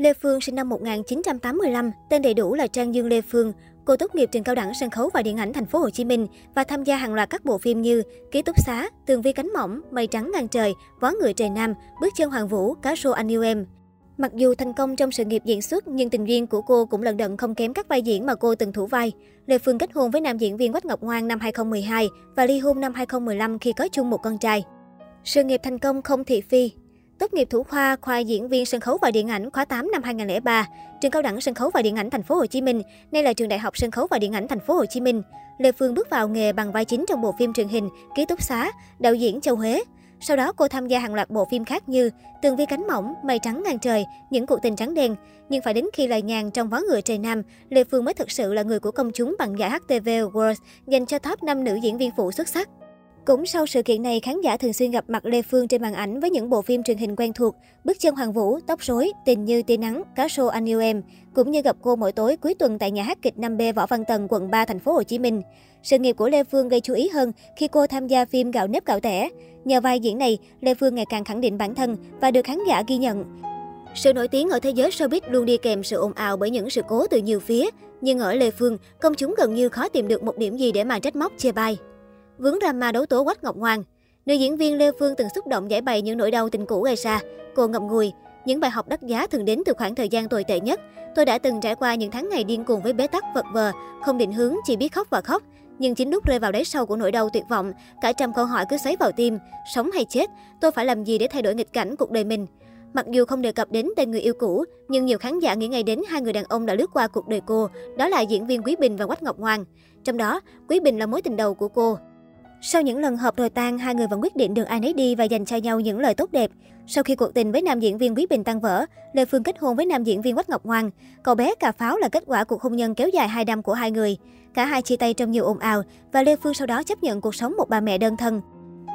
Lê Phương sinh năm 1985, tên đầy đủ là Trang Dương Lê Phương. Cô tốt nghiệp trường cao đẳng sân khấu và điện ảnh thành phố Hồ Chí Minh và tham gia hàng loạt các bộ phim như Ký túc xá, Tường vi cánh mỏng, Mây trắng ngang trời, Vó người trời nam, Bước chân hoàng vũ, Cá rô anh yêu em. Mặc dù thành công trong sự nghiệp diễn xuất, nhưng tình duyên của cô cũng lần đận không kém các vai diễn mà cô từng thủ vai. Lê Phương kết hôn với nam diễn viên Quách Ngọc Ngoan năm 2012 và ly hôn năm 2015 khi có chung một con trai. Sự nghiệp thành công không thị phi, Tốt nghiệp thủ khoa, khoa diễn viên sân khấu và điện ảnh khóa 8 năm 2003, trường cao đẳng sân khấu và điện ảnh thành phố Hồ Chí Minh, nay là trường đại học sân khấu và điện ảnh thành phố Hồ Chí Minh. Lê Phương bước vào nghề bằng vai chính trong bộ phim truyền hình Ký túc xá, đạo diễn Châu Huế. Sau đó cô tham gia hàng loạt bộ phim khác như Tường vi cánh mỏng, Mây trắng ngang trời, Những cuộc tình trắng đen. Nhưng phải đến khi lời nhàn trong Vó ngựa trời Nam, Lê Phương mới thực sự là người của công chúng bằng giải HTV Awards dành cho top 5 nữ diễn viên phụ xuất sắc. Cũng sau sự kiện này, khán giả thường xuyên gặp mặt Lê Phương trên màn ảnh với những bộ phim truyền hình quen thuộc, Bước chân Hoàng Vũ, Tóc rối, Tình như tia nắng, Cá sô anh yêu em, cũng như gặp cô mỗi tối cuối tuần tại nhà hát kịch 5B Võ Văn Tần, quận 3, thành phố Hồ Chí Minh. Sự nghiệp của Lê Phương gây chú ý hơn khi cô tham gia phim Gạo nếp gạo tẻ. Nhờ vai diễn này, Lê Phương ngày càng khẳng định bản thân và được khán giả ghi nhận. Sự nổi tiếng ở thế giới showbiz luôn đi kèm sự ồn ào bởi những sự cố từ nhiều phía, nhưng ở Lê Phương, công chúng gần như khó tìm được một điểm gì để mà trách móc chê bai vướng drama đấu tố Quách Ngọc hoàng Nữ diễn viên Lê Phương từng xúc động giải bày những nỗi đau tình cũ gây ra. Cô ngậm ngùi, những bài học đắt giá thường đến từ khoảng thời gian tồi tệ nhất. Tôi đã từng trải qua những tháng ngày điên cuồng với bế tắc vật vờ, không định hướng, chỉ biết khóc và khóc. Nhưng chính lúc rơi vào đáy sâu của nỗi đau tuyệt vọng, cả trăm câu hỏi cứ xoáy vào tim, sống hay chết, tôi phải làm gì để thay đổi nghịch cảnh cuộc đời mình. Mặc dù không đề cập đến tên người yêu cũ, nhưng nhiều khán giả nghĩ ngay đến hai người đàn ông đã lướt qua cuộc đời cô, đó là diễn viên Quý Bình và Quách Ngọc hoàng Trong đó, Quý Bình là mối tình đầu của cô. Sau những lần hợp rồi tan, hai người vẫn quyết định được ai nấy đi và dành cho nhau những lời tốt đẹp. Sau khi cuộc tình với nam diễn viên Quý Bình tan vỡ, Lê Phương kết hôn với nam diễn viên Quách Ngọc Ngoan. Cậu bé cà pháo là kết quả cuộc hôn nhân kéo dài 2 năm của hai người. Cả hai chia tay trong nhiều ồn ào và Lê Phương sau đó chấp nhận cuộc sống một bà mẹ đơn thân.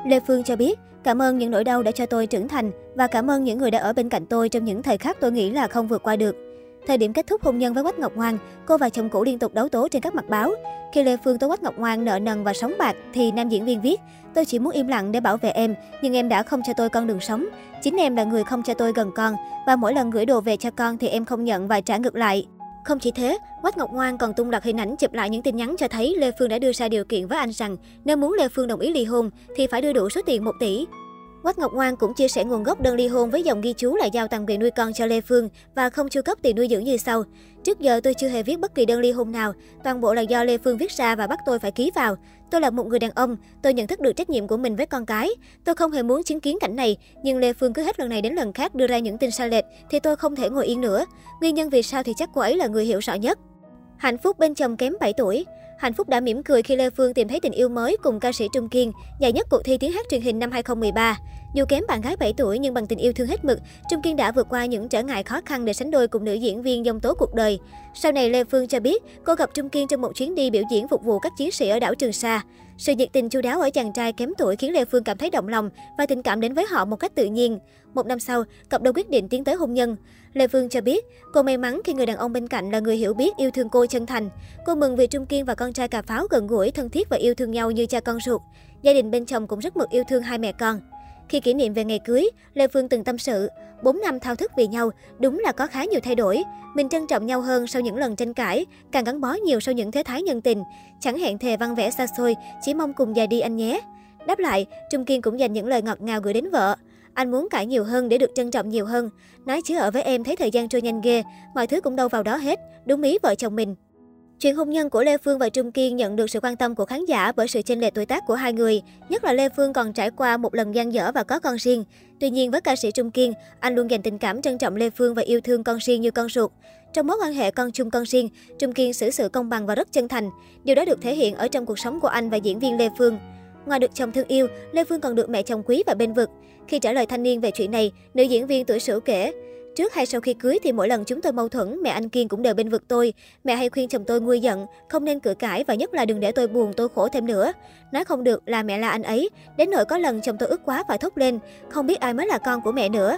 Lê Phương cho biết, cảm ơn những nỗi đau đã cho tôi trưởng thành và cảm ơn những người đã ở bên cạnh tôi trong những thời khắc tôi nghĩ là không vượt qua được. Thời điểm kết thúc hôn nhân với Quách Ngọc Ngoan, cô và chồng cũ liên tục đấu tố trên các mặt báo. Khi Lê Phương tố Quách Ngọc Ngoan nợ nần và sống bạc, thì nam diễn viên viết, tôi chỉ muốn im lặng để bảo vệ em, nhưng em đã không cho tôi con đường sống. Chính em là người không cho tôi gần con, và mỗi lần gửi đồ về cho con thì em không nhận và trả ngược lại. Không chỉ thế, Quách Ngọc Ngoan còn tung đặt hình ảnh chụp lại những tin nhắn cho thấy Lê Phương đã đưa ra điều kiện với anh rằng nếu muốn Lê Phương đồng ý ly hôn thì phải đưa đủ số tiền 1 tỷ. Quách Ngọc Ngoan cũng chia sẻ nguồn gốc đơn ly hôn với dòng ghi chú là giao toàn quyền nuôi con cho Lê Phương và không chu cấp tiền nuôi dưỡng như sau. Trước giờ tôi chưa hề viết bất kỳ đơn ly hôn nào, toàn bộ là do Lê Phương viết ra và bắt tôi phải ký vào. Tôi là một người đàn ông, tôi nhận thức được trách nhiệm của mình với con cái. Tôi không hề muốn chứng kiến cảnh này, nhưng Lê Phương cứ hết lần này đến lần khác đưa ra những tin sai lệch thì tôi không thể ngồi yên nữa. Nguyên nhân vì sao thì chắc cô ấy là người hiểu rõ nhất. Hạnh phúc bên chồng kém 7 tuổi. Hạnh phúc đã mỉm cười khi Lê Phương tìm thấy tình yêu mới cùng ca sĩ Trung Kiên, giải nhất cuộc thi tiếng hát truyền hình năm 2013. Dù kém bạn gái 7 tuổi nhưng bằng tình yêu thương hết mực, Trung Kiên đã vượt qua những trở ngại khó khăn để sánh đôi cùng nữ diễn viên dông tố cuộc đời. Sau này Lê Phương cho biết, cô gặp Trung Kiên trong một chuyến đi biểu diễn phục vụ các chiến sĩ ở đảo Trường Sa. Sự nhiệt tình chu đáo ở chàng trai kém tuổi khiến Lê Phương cảm thấy động lòng và tình cảm đến với họ một cách tự nhiên. Một năm sau, cặp đôi quyết định tiến tới hôn nhân. Lê Phương cho biết, cô may mắn khi người đàn ông bên cạnh là người hiểu biết, yêu thương cô chân thành. Cô mừng vì Trung Kiên và con trai cà pháo gần gũi, thân thiết và yêu thương nhau như cha con ruột. Gia đình bên chồng cũng rất mực yêu thương hai mẹ con. Khi kỷ niệm về ngày cưới, Lê Phương từng tâm sự, 4 năm thao thức vì nhau, đúng là có khá nhiều thay đổi. Mình trân trọng nhau hơn sau những lần tranh cãi, càng gắn bó nhiều sau những thế thái nhân tình. Chẳng hẹn thề văn vẽ xa xôi, chỉ mong cùng già đi anh nhé. Đáp lại, Trung Kiên cũng dành những lời ngọt ngào gửi đến vợ. Anh muốn cãi nhiều hơn để được trân trọng nhiều hơn. Nói chứ ở với em thấy thời gian trôi nhanh ghê, mọi thứ cũng đâu vào đó hết. Đúng ý vợ chồng mình. Chuyện hôn nhân của Lê Phương và Trung Kiên nhận được sự quan tâm của khán giả bởi sự chênh lệch tuổi tác của hai người, nhất là Lê Phương còn trải qua một lần gian dở và có con riêng. Tuy nhiên với ca sĩ Trung Kiên, anh luôn dành tình cảm trân trọng Lê Phương và yêu thương con riêng như con ruột. Trong mối quan hệ con chung con riêng, Trung Kiên xử sự công bằng và rất chân thành. Điều đó được thể hiện ở trong cuộc sống của anh và diễn viên Lê Phương. Ngoài được chồng thương yêu, Lê Phương còn được mẹ chồng quý và bên vực. Khi trả lời thanh niên về chuyện này, nữ diễn viên tuổi sửu kể, Trước hay sau khi cưới thì mỗi lần chúng tôi mâu thuẫn, mẹ anh Kiên cũng đều bên vực tôi. Mẹ hay khuyên chồng tôi nguôi giận, không nên cự cãi và nhất là đừng để tôi buồn, tôi khổ thêm nữa. Nói không được là mẹ la anh ấy. Đến nỗi có lần chồng tôi ức quá phải thốt lên, không biết ai mới là con của mẹ nữa.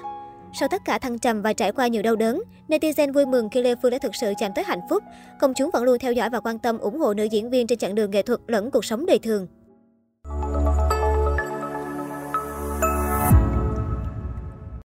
Sau tất cả thăng trầm và trải qua nhiều đau đớn, netizen vui mừng khi Lê Phương đã thực sự chạm tới hạnh phúc. Công chúng vẫn luôn theo dõi và quan tâm ủng hộ nữ diễn viên trên chặng đường nghệ thuật lẫn cuộc sống đời thường.